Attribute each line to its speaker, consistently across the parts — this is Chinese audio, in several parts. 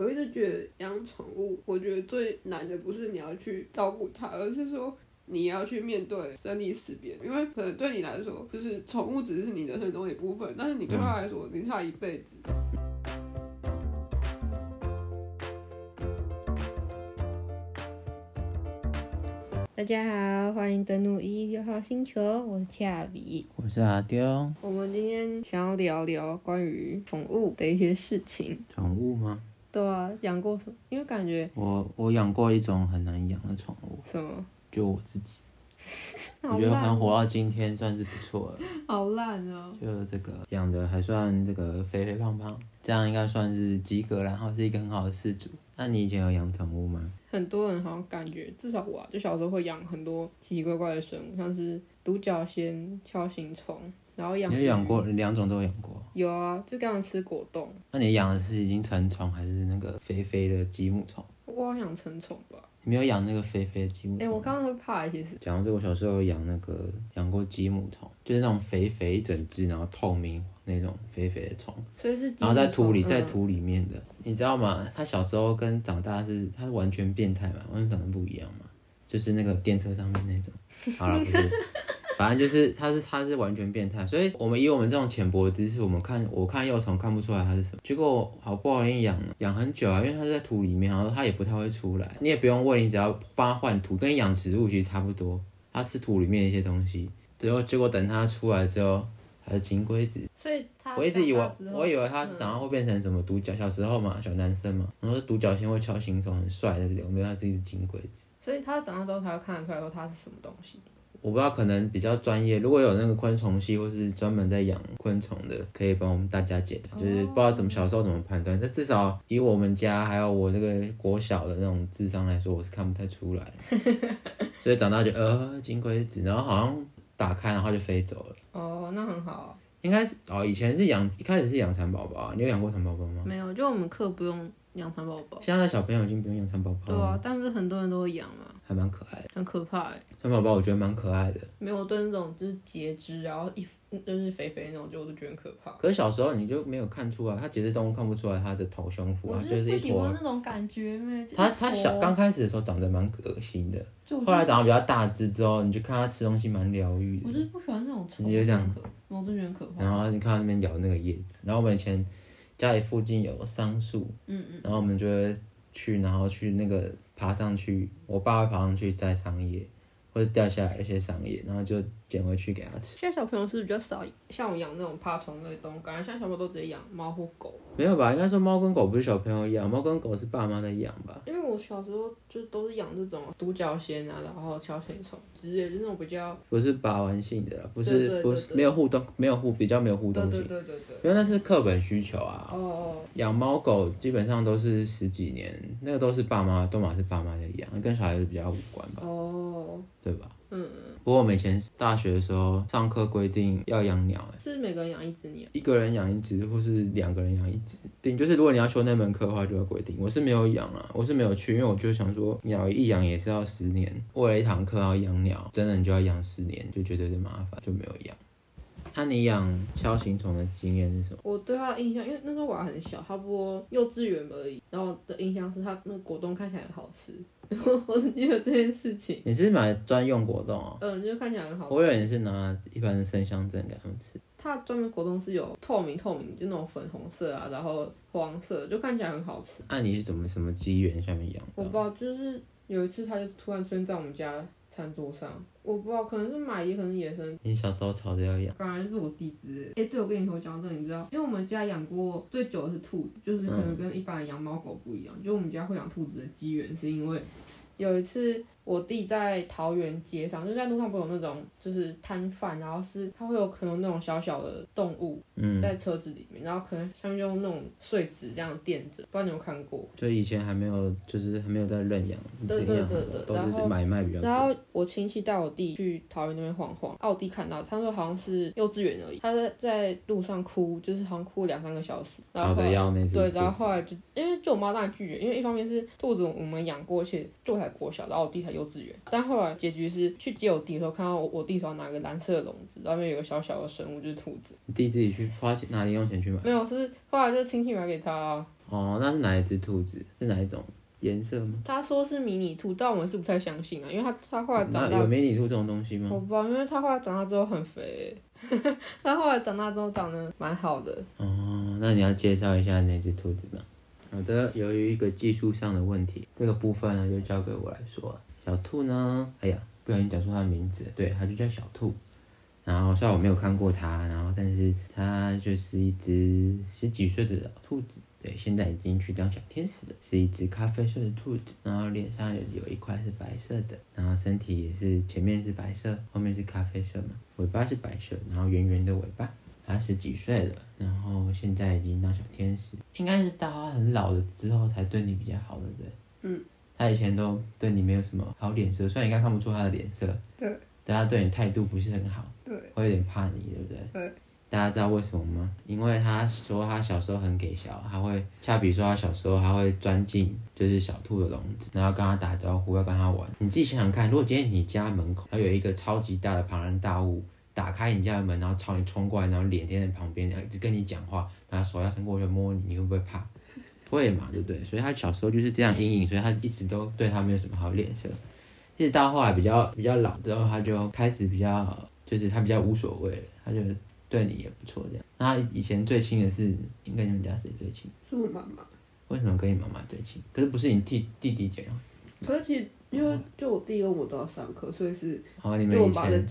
Speaker 1: 我一直觉得养宠物，我觉得最难的不是你要去照顾它，而是说你要去面对生离死别。因为可能对你来说，就是宠物只是你人生中的一部分，但是你对它来说，你是它一辈子。
Speaker 2: 大家好，欢迎登录一一六号星球，我是恰比。
Speaker 3: 我是阿丢，
Speaker 2: 我们今天想要聊聊关于宠物的一些事情。
Speaker 3: 宠物吗？
Speaker 2: 对啊，养过什么？因为感觉
Speaker 3: 我我养过一种很难养的宠物，
Speaker 2: 什么
Speaker 3: 就我自己，我觉得能活到今天算是不错了。
Speaker 2: 好烂哦。
Speaker 3: 就这个养的还算这个肥肥胖胖，这样应该算是及格，然后是一个很好的饲主。那你以前有养宠物吗？
Speaker 2: 很多人好像感觉，至少我啊，就小时候会养很多奇奇怪怪的生物，像是独角仙、锹形虫，然后养
Speaker 3: 你有养过两种都有养过？
Speaker 2: 有啊，就刚刚吃果冻。
Speaker 3: 那你养的是已经成虫还是那个肥肥的积木虫？
Speaker 2: 我好想成虫吧？
Speaker 3: 你没有养那个肥肥的积木
Speaker 2: 哎、
Speaker 3: 虫？
Speaker 2: 我刚刚会怕欸，其实
Speaker 3: 讲到这，我小时候有养那个养过积木虫，就是那种肥肥一整只，然后透明那种肥肥的虫。
Speaker 2: 所以是
Speaker 3: 然后在土里，
Speaker 2: 嗯
Speaker 3: 在土里面的，你知道吗？它小时候跟长大是，它是完全变态嘛，完全长得不一样嘛，就是那个电车上面那种。好了，不是，反正就是他是他是完全变态，所以我们以我们这种浅薄的知识，我们看我看幼虫看不出来它是什么，结果好不容易养养很久啊，因为它是在土里面，然后它也不太会出来，你也不用喂，你只要帮它换土，跟养植物其实差不多，它吃土里面的一些东西，最后结果等它出来之后，还是金龟子。
Speaker 2: 所以它
Speaker 3: 我一直以为我以为它长大会变成什么独角，小时候嘛，小男生嘛，然后独角仙会敲行虫，很帅的这种，没有，它是一只金龟子。
Speaker 2: 所以它长大之后才会看得出来说它是什么东西。
Speaker 3: 我不知道，可能比较专业，如果有那个昆虫系或是专门在养昆虫的，可以帮我们大家解答，就是不知道怎么小时候怎么判断。但至少以我们家还有我这个国小的那种智商来说，我是看不太出来的。所以长大就呃金龟子，然后好像打开然后就飞走了。
Speaker 2: 哦，那很好啊。
Speaker 3: 应该是哦，以前是养，一开始是养蚕宝宝啊，你有养过蚕宝宝吗？
Speaker 2: 没有，就我们课不用养蚕宝宝。
Speaker 3: 现在的小朋友已经不用养蚕宝宝了，
Speaker 2: 对啊，但是很多人都会养嘛，
Speaker 3: 还蛮可爱的。
Speaker 2: 很可怕哎。
Speaker 3: 蚕宝宝我觉得蛮可爱的，
Speaker 2: 没有我对那种就是截肢，然后一就是肥肥那种，就我都觉得很可怕。
Speaker 3: 可是小时候你就没有看出来，它节肢动物看不出来它的头胸腹啊，
Speaker 2: 就
Speaker 3: 就是是一坨。
Speaker 2: 那种感觉没。
Speaker 3: 它它小刚开始的时候长得蛮恶心的，后来长得比较大只之后，你就看它吃东西蛮疗愈的。
Speaker 2: 我就是不喜欢那种虫，
Speaker 3: 你就这样
Speaker 2: 我就觉得很可怕。
Speaker 3: 然后你看它那边咬那个叶子，然后我们以前家里附近有桑树，
Speaker 2: 嗯嗯，
Speaker 3: 然后我们就会去，然后去那个爬上去，我爸会爬上去摘桑叶，或者掉下来一些商业，然后就捡回去给它吃。
Speaker 2: 现在小朋友是不是比较少像我养那种爬虫类动物，感觉现在小朋友都直接养猫或狗。
Speaker 3: 没有吧？应该说猫跟狗不是小朋友养，猫跟狗是爸妈在养吧？
Speaker 2: 因为我小时候就都是养这种独角仙啊，然后锹形虫之类的，就是那种比较，
Speaker 3: 不是把玩性的啦，不是不是没有互动，没有互比较没有互动性，
Speaker 2: 对对对。
Speaker 3: 因为那是课本需求啊。
Speaker 2: 哦，
Speaker 3: 养猫狗基本上都是十几年，那个都是爸妈，都嘛是爸妈在养，跟小孩子比较无关吧，
Speaker 2: 哦，
Speaker 3: 对吧？
Speaker 2: 嗯，
Speaker 3: 不过我们以前大学的时候上课规定要养鸟、欸，
Speaker 2: 是每个人养一只鸟。
Speaker 3: 一个人养一只，或是两个人养一只。顶就是如果你要修那门课的话，就要规定。我是没有养啊，我是没有去，因为我就想说鸟一养也是要十年，为了一堂课要养鸟，真的你就要养十年，就觉得有点麻烦，就没有养。那、你养锹形虫的经验是什么？
Speaker 2: 我对它的印象，因为那时候我还很小，差不多幼稚园而已。然后我的印象是它那个果冻看起来很好吃，我只记得这件事情。
Speaker 3: 你是买专用果冻哦？
Speaker 2: 嗯，就看起来很好吃。
Speaker 3: 我以为你是拿一般的生香针给他们吃。
Speaker 2: 它专门果冻是有透明透明，就那种粉红色啊，然后黄色，就看起来很好吃。
Speaker 3: 那、你是怎么什么机缘下面养的？
Speaker 2: 我不知道，就是有一次它就突然出现在我们家餐桌上，我不知道，可能是买，也可能是野生。
Speaker 3: 你小时候吵着要养，
Speaker 2: 当然是我弟之哎、对，我跟你说，我讲到这个，你知道，因为我们家养过最久的是兔子，就是可能跟一般的养猫狗不一样，就我们家会养兔子的机缘是因为有一次我弟在桃园街上，就在路上不有那种就是摊贩，然后是它会有可能那种小小的动物
Speaker 3: 嗯，
Speaker 2: 在车子里面，然后可能像用那种碎纸这样垫着，不知道你有看过？
Speaker 3: 就以前还没有，就是还没有在认养、
Speaker 2: 对对对对
Speaker 3: 都是
Speaker 2: 然后
Speaker 3: 买卖比较
Speaker 2: 然。后我亲戚带我弟去桃园那边晃晃，啊，我弟看到，他说好像是幼稚园而已，他在在路上哭，就是好像哭了两三个小时，然后
Speaker 3: 要那只
Speaker 2: 对，然后后来就因为就我妈当然拒绝，因为一方面是兔子我们养过，而且就才国小，然后我弟才幼稚园，但后来结局是去接我弟的时候，看到我我弟手上拿个蓝色的笼子，外面有个小小的生物，就是兔子，
Speaker 3: 你弟自己去花钱拿零用钱去买。
Speaker 2: 没有是后来就亲戚买给他啊，
Speaker 3: 哦，那是哪一只兔子？是哪一种颜色吗？
Speaker 4: 他说是迷你兔，但我们是不太相信啊，因为他他后来长大
Speaker 3: 有迷你兔这种东西吗？
Speaker 4: 我不知道，因为他后来长大之后很肥欸，他后来长大之后长得蛮好的。
Speaker 3: 哦，那你要介绍一下那只兔子吗？好的，由于一个技术上的问题，这个部分呢就交给我来说。小兔呢，哎呀，不小心讲出它的名字，对，它就叫小兔。然后虽然我没有看过它，然后但是它就是一只十几岁的兔子，对，现在已经去当小天使了，是一只咖啡色的兔子，然后脸上有有一块是白色的，然后身体也是前面是白色，后面是咖啡色嘛，尾巴是白色，然后圆圆的尾巴。它十几岁了，然后现在已经当小天使，应该是到它很老了之后才对你比较好，对不对？
Speaker 2: 嗯。
Speaker 3: 他以前都对你没有什么好脸色，虽然你应该看不出他的脸色，
Speaker 2: 对，
Speaker 3: 但他对你态度不是很好，
Speaker 2: 对，
Speaker 3: 会有点怕你，对不对？
Speaker 2: 对。
Speaker 3: 大家知道为什么吗？因为他说他小时候很给小，他会，恰比说他小时候他会钻进就是小兔的笼子，然后跟他打招呼，要跟他玩。你自己想想看，如果今天你家门口还有一个超级大的庞然大物。打开你家的门，然后朝你冲过来，然后脸贴在旁边，然后一直跟你讲话，然后手要伸过去摸你，你会不会怕？会嘛，对不对？所以他小时候就是这样阴影，所以他一直都对他没有什么好脸色。一直到后来比较比较老之后，他就开始比较就是他比较无所谓了，他就对你也不错这样。那他以前最亲的是跟你们家谁最亲？
Speaker 2: 是我妈妈。
Speaker 3: 为什么跟你妈妈最亲？可是不是你弟弟弟姐啊？
Speaker 2: 可是其实因为就我弟跟我都要上课，所以是
Speaker 3: 哦，你们以前。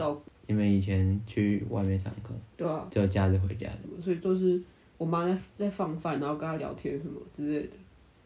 Speaker 3: 你们以前去外面上课，
Speaker 2: 对啊，
Speaker 3: 只有假日回家的。
Speaker 2: 所以都是我妈在在放饭，然后跟她聊天什么之类的。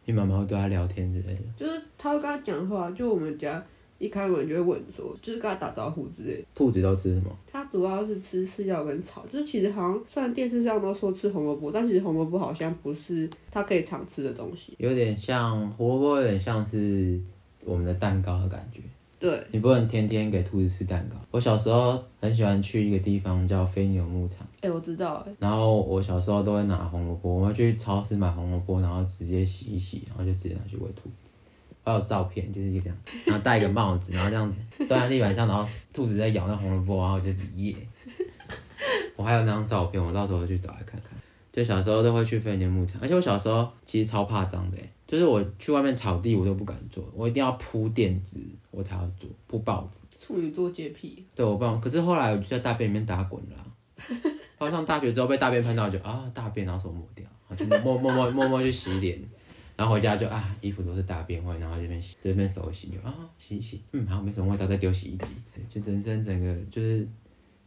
Speaker 3: 你妈妈会对她聊天之类的。
Speaker 2: 就是她会跟她讲话，就我们家一开门就会问说，就是跟她打招呼之类的。
Speaker 3: 兔子都吃什么？
Speaker 2: 它主要是吃饲料跟草，就是其实好像虽然电视上都说吃红萝卜，但其实红萝卜好像不是它可以常吃的东西。
Speaker 3: 有点像胡萝卜，有点像是我们的蛋糕的感觉。
Speaker 2: 对，
Speaker 3: 你不能天天给兔子吃蛋糕。我小时候很喜欢去一个地方叫飞牛牧场，
Speaker 2: 哎、我知道、哎，
Speaker 3: 然后我小时候都会拿红萝卜，我们去超市买红萝卜，然后直接洗一洗，然后就直接拿去喂兔子。还有照片，就是一个这样，然后戴一个帽子，然后这样蹲在地板上，然后兔子在咬那红萝卜，然后我就比耶。我还有那张照片，我到时候去找来看看。就小时候都会去飞牛牧场，而且我小时候其实超怕脏的欸，就是我去外面草地我都不敢坐，我一定要铺垫子我才要做，铺报纸。
Speaker 2: 处女座洁癖，
Speaker 3: 对我爸，可是后来我就在大便里面打滚了啊、然后上大学之后被大便喷到就啊大便，然后手抹掉，然后就默默默默默去洗脸，然后回家就啊衣服都是大便味，然后这边洗这边手洗就啊洗一洗，嗯好没什么味道，再丢洗衣机，就人生整个就是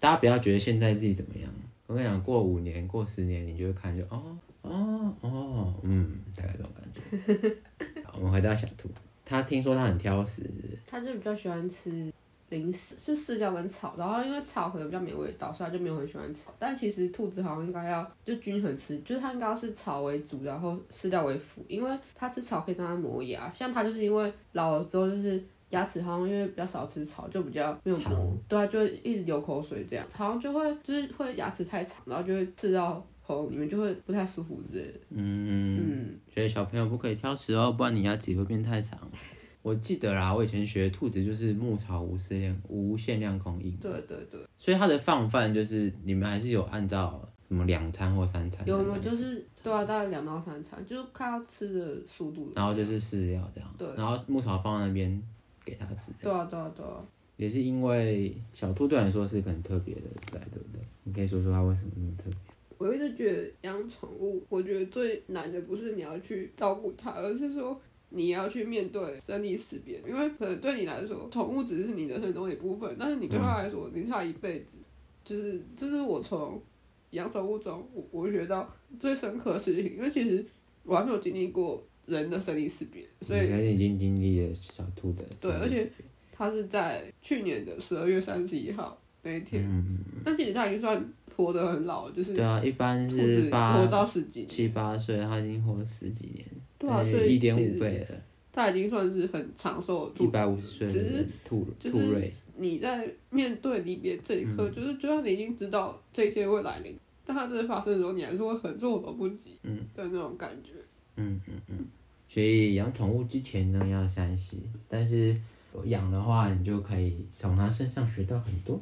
Speaker 3: 大家不要觉得现在自己怎么样，我跟你讲过五年过十年你就会看就哦哦哦嗯大概这种感觉。好，我们回到小兔，他听说他很挑食，
Speaker 2: 他就比较喜欢吃零食，是饲料跟草，然后因为草可能比较没味道，所以他就没有很喜欢草。但其实兔子好像应该要就均衡吃，就是它应该要是草为主，然后饲料为辅，因为它吃草可以让它磨牙。像它就是因为老了之后就是。牙齿好像因为比较少吃草，就比较没有磨
Speaker 3: 长，
Speaker 2: 对啊，就会一直流口水这样，好像就会就是会牙齿太长，然后就会吃到喉咙里面，就会不太舒服之类的。
Speaker 3: 嗯。
Speaker 2: 嗯，
Speaker 3: 所以小朋友不可以挑食哦，不然你牙齿会变太长。我记得啦，我以前学兔子就是牧草无限量无限量供应，
Speaker 2: 对对对，
Speaker 3: 所以它的放饭就是你们还是有按照什么两餐或三餐，
Speaker 2: 有没有就是对啊，大概两到三餐，就是看它吃的速度。
Speaker 3: 然后就是饲料这样，
Speaker 2: 对
Speaker 3: 然后牧草放在那边给它吃，
Speaker 2: 对啊对啊对啊，
Speaker 3: 也是因为小兔对你来说是很特别的在，对不对？你可以说说它为什么那么特别？
Speaker 2: 我一直觉得养宠物，我觉得最难的不是你要去照顾它，而是说你要去面对生离死别。因为可能对你来说，宠物只是你人生中的一部分，但是你对它来说，你是它一辈子。就是这是我从养宠物中我我学到最深刻的事情，因为其实我还没有经历过人的生离死别，所以
Speaker 3: 你已经经历了小兔的
Speaker 2: 对而且它是在去年的十二月三十一号那一天。
Speaker 3: 嗯，
Speaker 2: 但其实它已经算活得很老，就是
Speaker 3: 对啊，一般是八
Speaker 2: 活到十几年，
Speaker 3: 七八岁，他已经活了十几年，
Speaker 2: 对啊，所以
Speaker 3: 一点五倍了。
Speaker 2: 他已经算是很长寿。
Speaker 3: 一百五十岁
Speaker 2: 只是
Speaker 3: 人兔
Speaker 2: 就是
Speaker 3: 兔瑞，
Speaker 2: 你在面对离别这一
Speaker 3: 嗯
Speaker 2: 刻，就是就算你已经知道这一天会来临，但它真的发生的时候，你还是会很措手不及
Speaker 3: 嗯
Speaker 2: 的那种感觉。
Speaker 3: 嗯嗯嗯。所以养宠物之前呢要三思，但是养的话，你就可以从它身上学到很多。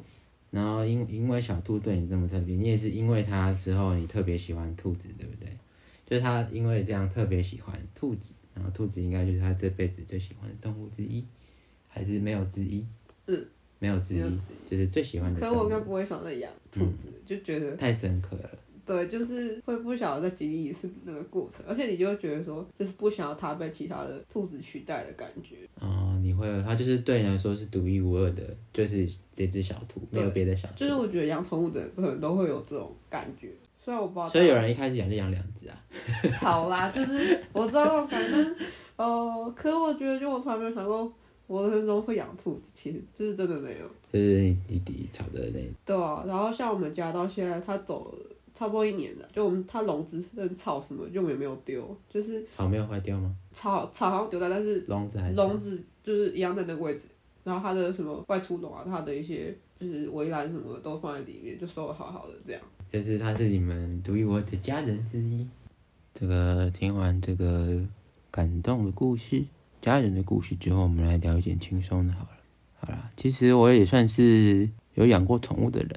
Speaker 3: 然后因因为小兔对你这么特别，你也是因为它之后你特别喜欢兔子，对不对？就是它因为这样特别喜欢兔子，然后兔子应该就是它这辈子最喜欢的动物之一，还是没有之一？
Speaker 2: 嗯，
Speaker 3: 没有之一就是最喜欢的
Speaker 2: 可我应该，不会想再养兔子，就觉得
Speaker 3: 太深刻了。
Speaker 2: 对，就是会不想要再经历一次那个过程，而且你就会觉得说，就是不想要它被其他的兔子取代的感觉。
Speaker 3: 哦，你会有，它就是对你来说是独一无二的，就是这只小兔，没有别的小兔。
Speaker 2: 就是我觉得养宠物的人可能都会有这种感觉，虽然我不知道。
Speaker 3: 所以有人一开始养就养两只啊。
Speaker 2: 好啦，就是我知道那种感觉，但是呃，可我觉得就我从来没有想过，我的人生中会养兔子，其实就是真的没有。
Speaker 3: 就是你弟弟吵的那，
Speaker 2: 对啊，然后像我们家到现在，它走了差不多一年了，就我们它笼子跟草什么就也没有丢，就是
Speaker 3: 草没有坏掉吗？
Speaker 2: 草草好像丢在，但是
Speaker 3: 笼子还是
Speaker 2: 笼子就是一样在那个位置，然后它的什么外出笼啊，它的一些就是围栏什么的都放在里面，就收的好好的这样。
Speaker 3: 就是它是你们独一无二的家人之一。这个听完这个感动的故事、家人的故事之后，我们来聊一点轻松的好了。好啦，其实我也算是有养过宠物的人，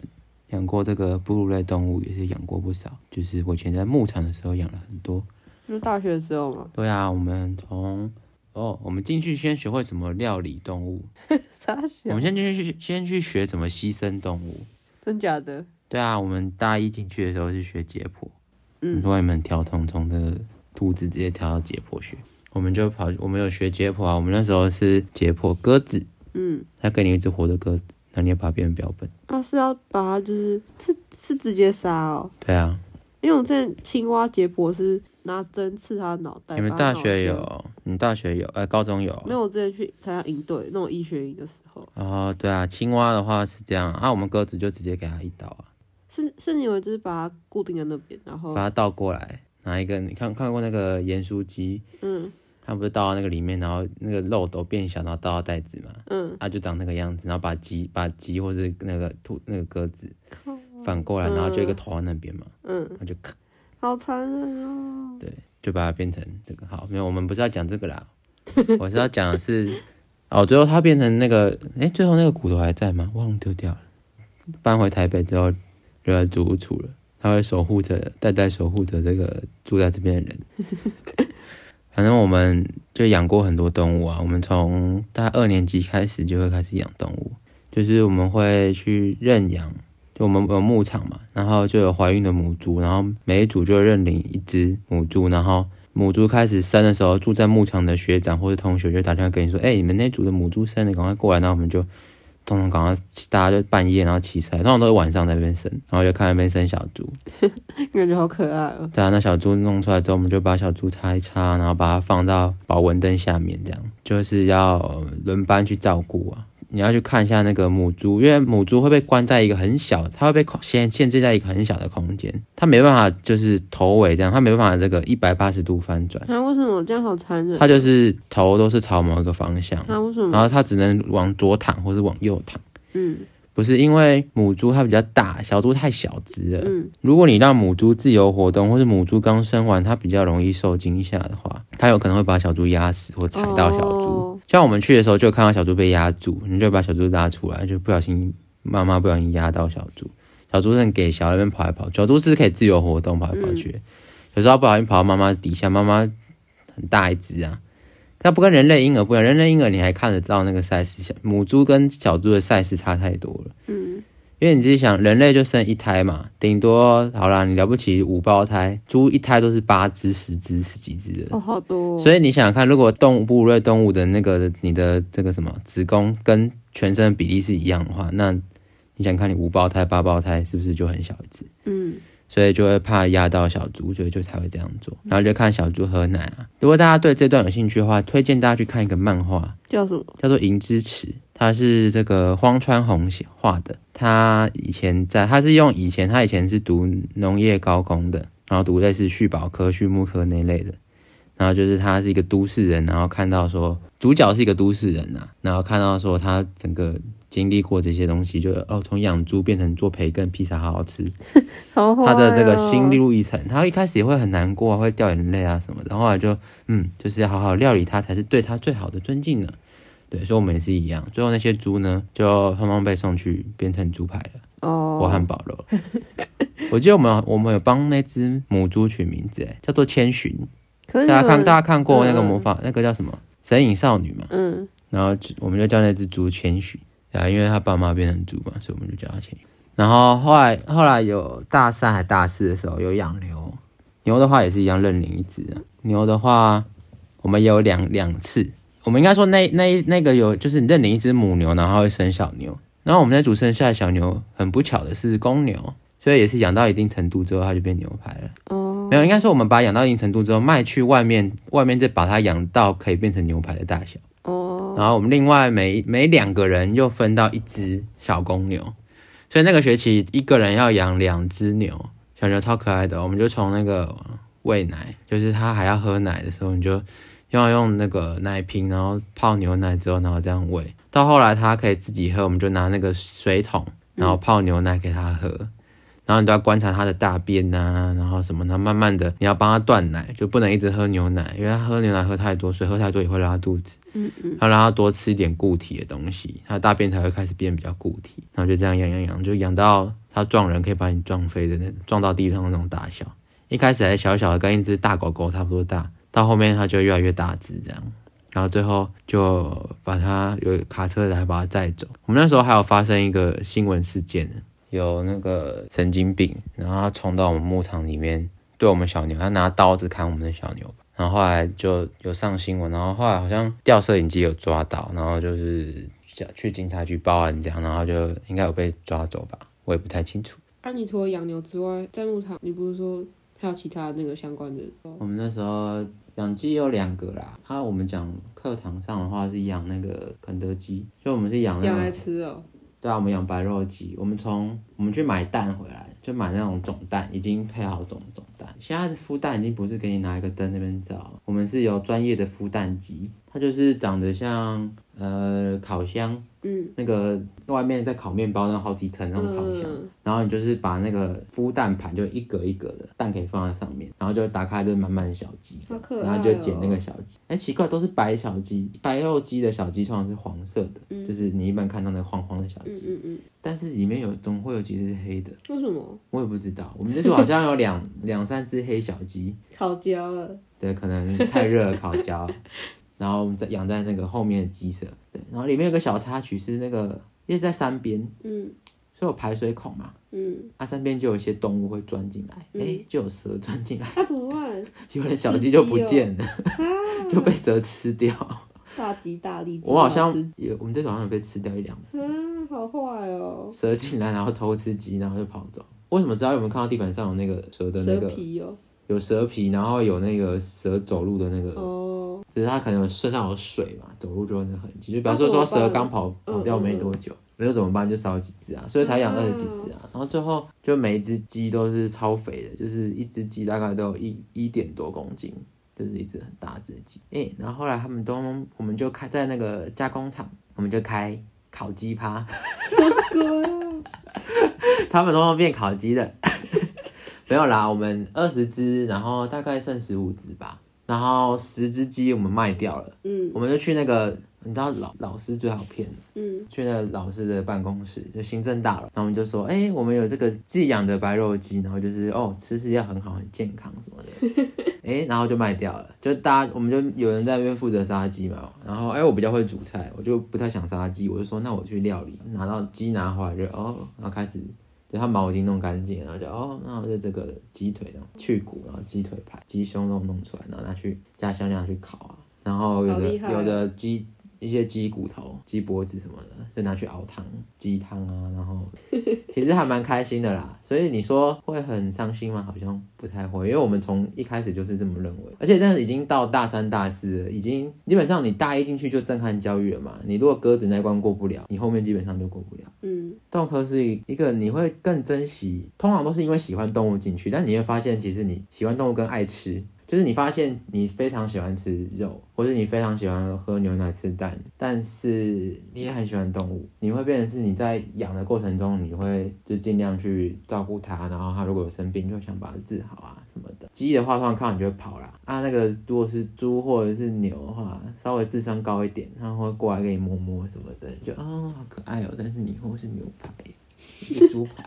Speaker 3: 养过这个哺乳类动物也是养过不少。就是我以前在牧场的时候养了很多。
Speaker 2: 就大学的时候嘛，
Speaker 3: 对啊，我们从哦，我们进去先学会怎么料理动物，
Speaker 2: 傻
Speaker 3: 我们先进去先去学怎么牺牲动物。
Speaker 2: 真假的？
Speaker 3: 对啊，我们大一进去的时候是学解剖，
Speaker 2: 嗯
Speaker 3: 很多人们跳通从这个兔子直接跳到解剖学，我们就跑，我们有学解剖啊，我们那时候是解剖鸽子，
Speaker 2: 嗯，
Speaker 3: 他给你一只活的鸽子，那你要把它变成标本。
Speaker 2: 那、是要把它就是是是直接杀哦，
Speaker 3: 对啊，
Speaker 2: 因为我之前青蛙解剖是拿针刺它的脑袋。
Speaker 3: 你们大学？有，你大学有，呃，高中有。
Speaker 2: 没有，我之前去参加营队那种医学营的时候，
Speaker 3: 哦，对啊，青蛙的话是这样啊，我们鸽子就直接给它一刀啊，
Speaker 2: 是是你们就是把它固定在那边，然后
Speaker 3: 把它倒过来，拿一个你看看过那个盐酥鸡，
Speaker 2: 嗯
Speaker 3: 它不是倒到那个里面，然后那个肉都变小，然后倒到袋子嘛，
Speaker 2: 嗯，
Speaker 3: 它就长那个样子，然后把鸡把鸡或是那个兔那个鸽子反过来，然后就一个头在那边嘛，
Speaker 2: 嗯，
Speaker 3: 然后就咔
Speaker 2: 好残忍哦。
Speaker 3: 对就把它变成这个好，没有，我们不是要讲这个啦，我是要讲的是哦，最后它变成那个，哎，最后那个骨头还在吗？忘了丢掉了，搬回台北之后留在租屋处了，它会守护着代代守护着这个住在这边的人。反正我们就养过很多动物啊，我们从大概二年级开始就会开始养动物，就是我们会去认养，就我们有牧场嘛，然后就有怀孕的母猪，然后每一组就认领一只母猪，然后母猪开始生的时候，住在牧场的学长或者同学就打电话跟你说，哎、你们那组的母猪生了，赶快过来，然后我们就通常赶快大家就半夜然后起来，通常都是晚上在那边生，然后就看那边生小猪，
Speaker 2: 感觉好可爱哦。
Speaker 3: 对啊，那小猪弄出来之后，我们就把小猪擦一擦，然后把它放到保温灯下面，这样就是要呃轮班去照顾啊。你要去看一下那个母猪，因为母猪会被关在一个很小，它会被限限制在一个很小的空间，它没办法就是头尾这样，它没办法这个一百八十度翻转，
Speaker 2: 啊，为什么这样好残忍？
Speaker 3: 它就是头都是朝某一个方向，
Speaker 2: 啊，为什么？
Speaker 3: 然后它只能往左躺或是往右躺。
Speaker 2: 嗯
Speaker 3: 不是因为母猪它比较大，小猪太小只了。
Speaker 2: 嗯
Speaker 3: 如果你让母猪自由活动，或是母猪刚生完，它比较容易受惊吓的话，它有可能会把小猪压死或踩到小猪。
Speaker 2: 哦
Speaker 3: 像我们去的时候，就看到小猪被压住，你就把小猪拉出来，就不小心妈妈不小心压到小猪，小猪很给小那边跑来跑去，小猪是可以自由活动跑来跑去，有时候不小心跑到妈妈底下，妈妈很大一只啊。它不跟人类婴儿不一样，人类婴儿你还看得到那个 size，小母猪跟小猪的 size 差太多了。
Speaker 2: 嗯
Speaker 3: 因为你自己想，人类就生一胎嘛，顶多好啦，你了不起五胞胎，猪一胎都是八只、十只、十几只的。
Speaker 2: 哦，好多哦。
Speaker 3: 所以你想想看，如果动物哺乳类动物的那个你的这个什么子宫跟全身的比例是一样的话，那你想看你五胞胎、八胞胎是不是就很小一只？
Speaker 2: 嗯
Speaker 3: 所以就会怕压到小猪，所以就才会这样做。然后就看小猪喝奶啊。如果大家对这段有兴趣的话，推荐大家去看一个漫画，
Speaker 2: 叫什么？
Speaker 3: 叫做《银之匙》，它是这个荒川弘写画的。他以前在，他是用以前他以前是读农业高工的，然后读类似畜保科、畜牧科那类的。然后就是他是一个都市人，然后看到说主角是一个都市人呐、然后看到说他整个经历过这些东西，就哦从养猪变成做培根、披萨好好吃，他的这个
Speaker 2: 哦
Speaker 3: 心路历程，他一开始也会很难过啊，会掉眼泪啊什么的，后来就嗯，就是要好好料理他才是对他最好的尊敬呢。对，所以我们也是一样。最后那些猪呢，就通通被送去变成猪排了，
Speaker 2: 哦
Speaker 3: 或汉堡肉。我记得我们我们有帮那只母猪取名字，哎，叫做千寻。大家看，大
Speaker 2: 家
Speaker 3: 家看过那个
Speaker 2: 嗯
Speaker 3: 魔法，那个叫什么《神隐少女》嘛？
Speaker 2: 嗯，
Speaker 3: 然后我们就叫那只猪千寻，对啊，因为他爸妈变成猪嘛，所以我们就叫它千寻。然后后来后来有大三还大四的时候有养牛，牛的话也是一样认领一只啊。牛的话，我们也有两两次，我们应该说那那那个有就是认领一只母牛，然后会生小牛。然后我们那组生下的小牛，很不巧的是公牛，所以也是养到一定程度之后，它就变牛排了。
Speaker 2: 哦，
Speaker 3: 没有，应该说我们把它养到一定程度之后，卖去外面，外面再把它养到可以变成牛排的大小。
Speaker 2: 哦，
Speaker 3: 然后我们另外每每两个人又分到一只小公牛，所以那个学期一个人要养两只牛，小牛超可爱的。我们就从那个喂奶，就是它还要喝奶的时候，你就要用那个奶瓶，然后泡牛奶之后，然后这样喂。到后来它可以自己喝，我们就拿那个水桶，然后泡牛奶给它喝。然后你都要观察它的大便呐、然后什么，它慢慢的你要帮它断奶，就不能一直喝牛奶，因为它喝牛奶喝太多，水喝太多也会拉肚子。
Speaker 2: 嗯嗯，
Speaker 3: 要让它多吃一点固体的东西，它大便才会开始变比较固体，然后就这样养养养，就养到它撞人可以把你撞飞的那种，撞到地上的那种大小。一开始还小小的，跟一只大狗狗差不多大，到后面它就越来越大只这样，然后最后就把它有卡车来把它载走。我们那时候还有发生一个新闻事件，有那个神经病，然后他冲到我们牧场里面，对我们小牛，他拿刀子砍我们的小牛。然后后来就有上新闻，然后后来好像掉摄影机有抓到，然后就是去警察局报案这样，然后就应该有被抓走吧，我也不太清楚。
Speaker 2: 那、你除了养牛之外，在牧场你不是说还有其他那个相关的？
Speaker 3: 我们那时候养鸡有两个啦，啊，我们讲课堂上的话是养那个肯德基，就我们是养那
Speaker 2: 养来，吃哦、
Speaker 3: 对啊，我们养白肉鸡，我们从我们去买蛋回来，就买那种种蛋，已经配好种。现在的孵蛋已经不是给你拿一个灯那边照，我们是有专业的孵蛋机，它就是长得像呃烤箱，
Speaker 2: 嗯，
Speaker 3: 那个外面在烤面包那好几层那种烤箱，
Speaker 2: 嗯。
Speaker 3: 然后你就是把那个孵蛋盘就一格一格的蛋可以放在上面，然后就打开就是满满的小鸡，
Speaker 2: 好可爱哦
Speaker 3: 然后就捡那个小鸡。哎、奇怪，都是白小鸡，白肉鸡的小鸡通常是黄色的，就是你一般看到那个黄黄的小
Speaker 2: 嗯
Speaker 3: 鸡，
Speaker 2: 嗯嗯，
Speaker 3: 但是里面有总会有几只是黑的，
Speaker 2: 为什么？
Speaker 3: 我也不知道。我们那组好像有两两三只黑小鸡，
Speaker 2: 烤焦了？
Speaker 3: 对，可能太热了烤焦。了，然后我们在养在那个后面的鸡舍，对，然后里面有个小插曲是那个，因为在山边，
Speaker 2: 嗯。
Speaker 3: 所以有排水孔嘛，
Speaker 2: 嗯，
Speaker 3: 它山边就有一些动物会钻进来，哎、
Speaker 2: 嗯
Speaker 3: 就有蛇钻进来，
Speaker 2: 那、怎么办？
Speaker 3: 有的小鸡就不见了，
Speaker 2: 啊，
Speaker 3: 就被蛇吃掉。
Speaker 2: 大吉大利，
Speaker 3: 我好像有，我们这早上有被吃掉一两只
Speaker 2: 吃，啊，好坏哦，
Speaker 3: 蛇进来然后偷吃鸡，然后就跑走。为什么知道？有没有看到地板上有那个蛇的那
Speaker 2: 蛇
Speaker 3: 个
Speaker 2: 皮哦，
Speaker 3: 有蛇皮，然后有那个蛇走路的那个，
Speaker 2: 哦，
Speaker 3: 就是它可能身上有水嘛，走路就会有那个痕迹，就表示说说蛇刚跑
Speaker 2: 嗯
Speaker 3: 跑掉没多久，没有怎么办就少几只啊，所以才养二十几只啊，然后最后就每一只鸡都是超肥的，就是一只鸡大概都有一一点多公斤，就是一只很大只的鸡，诶、然后后来他们都我们就开在那个加工厂，我们就开烤鸡趴，
Speaker 2: 什么啊？
Speaker 3: 他们都变烤鸡了。没有啦，我们二十只，然后大概剩十五只吧，然后十只鸡我们卖掉了，
Speaker 2: 嗯。
Speaker 3: 我们就去那个，你知道老老师最好骗，
Speaker 2: 嗯。
Speaker 3: 去那个老师的办公室，就行政大楼，然后我们就说，哎、我们有这个寄养的白肉鸡，然后就是哦，吃食要很好，很健康什么的，哎、然后就卖掉了，就大家我们就有人在那边负责杀鸡嘛，然后哎、我比较会煮菜，我就不太想杀鸡，我就说那我去料理，拿到鸡拿回来就哦，然后开始。就他毛已经弄干净，然后就哦，那我就这个鸡腿然后去骨，然后鸡腿排、鸡胸肉弄出来，然后拿去加香料去烤啊，然后有的有的鸡一些鸡骨头、鸡脖子什么的，就拿去熬汤、鸡汤啊，然后 其实还蛮开心的啦。所以你说会很伤心吗？好像不太会，因为我们从一开始就是这么认为，而且但是已经到大三、大四了，已经基本上你大一进去就震撼教育了嘛。你如果鸽子那关过不了，你后面基本上就过不了。
Speaker 2: 嗯
Speaker 3: 动科是一个你会更珍惜，通常都是因为喜欢动物进去，但你会发现其实你喜欢动物跟爱吃就是你发现你非常喜欢吃肉，或者你非常喜欢喝牛奶、吃蛋，但是你也很喜欢动物，你会变成是你在养的过程中，你会就尽量去照顾它，然后它如果有生病，就想把它治好啊什么的。鸡的话，突然看到你就会跑啦。啊，那个如果是猪或者是牛的话，稍微智商高一点，它会过来给你摸摸什么的，你就啊、好可爱哦。但是你以后是牛排，是猪排。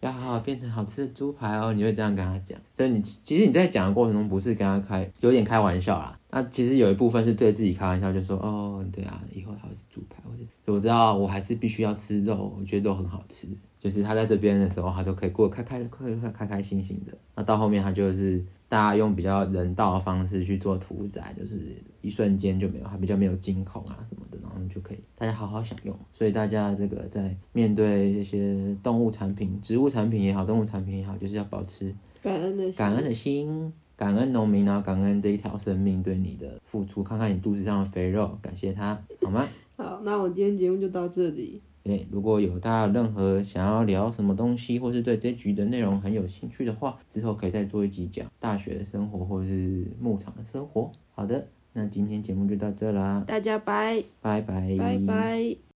Speaker 3: 要好好变成好吃的猪排哦，你会这样跟他讲。所以你其实你在讲的过程中，不是跟他开，有点开玩笑啦。那其实有一部分是对自己开玩笑，就说哦，对啊，以后还会是猪排，或者我知道我还是必须要吃肉，我觉得肉很好吃。就是他在这边的时候，他都可以过得开开快快开开心心的。那到后面他就是大家用比较人道的方式去做屠宰，就是一瞬间就没有，他比较没有惊恐啊什么就可以大家好好享用。所以大家这个在面对这些动物产品、植物产品也好，动物产品也好，就是要保持
Speaker 2: 感恩的心
Speaker 3: 感恩的心，感恩农民，然后感恩这一条生命对你的付出，看看你肚子上的肥肉，感谢它，好吗？
Speaker 2: 好，那我今天节目就到这里。
Speaker 3: 对，如果有大家任何想要聊什么东西，或是对这局的内容很有兴趣的话，之后可以再做一集讲大学的生活或者是牧场的生活。好的，那今天节目就到这啦，
Speaker 2: 大家拜。
Speaker 3: 拜拜，
Speaker 2: 拜拜。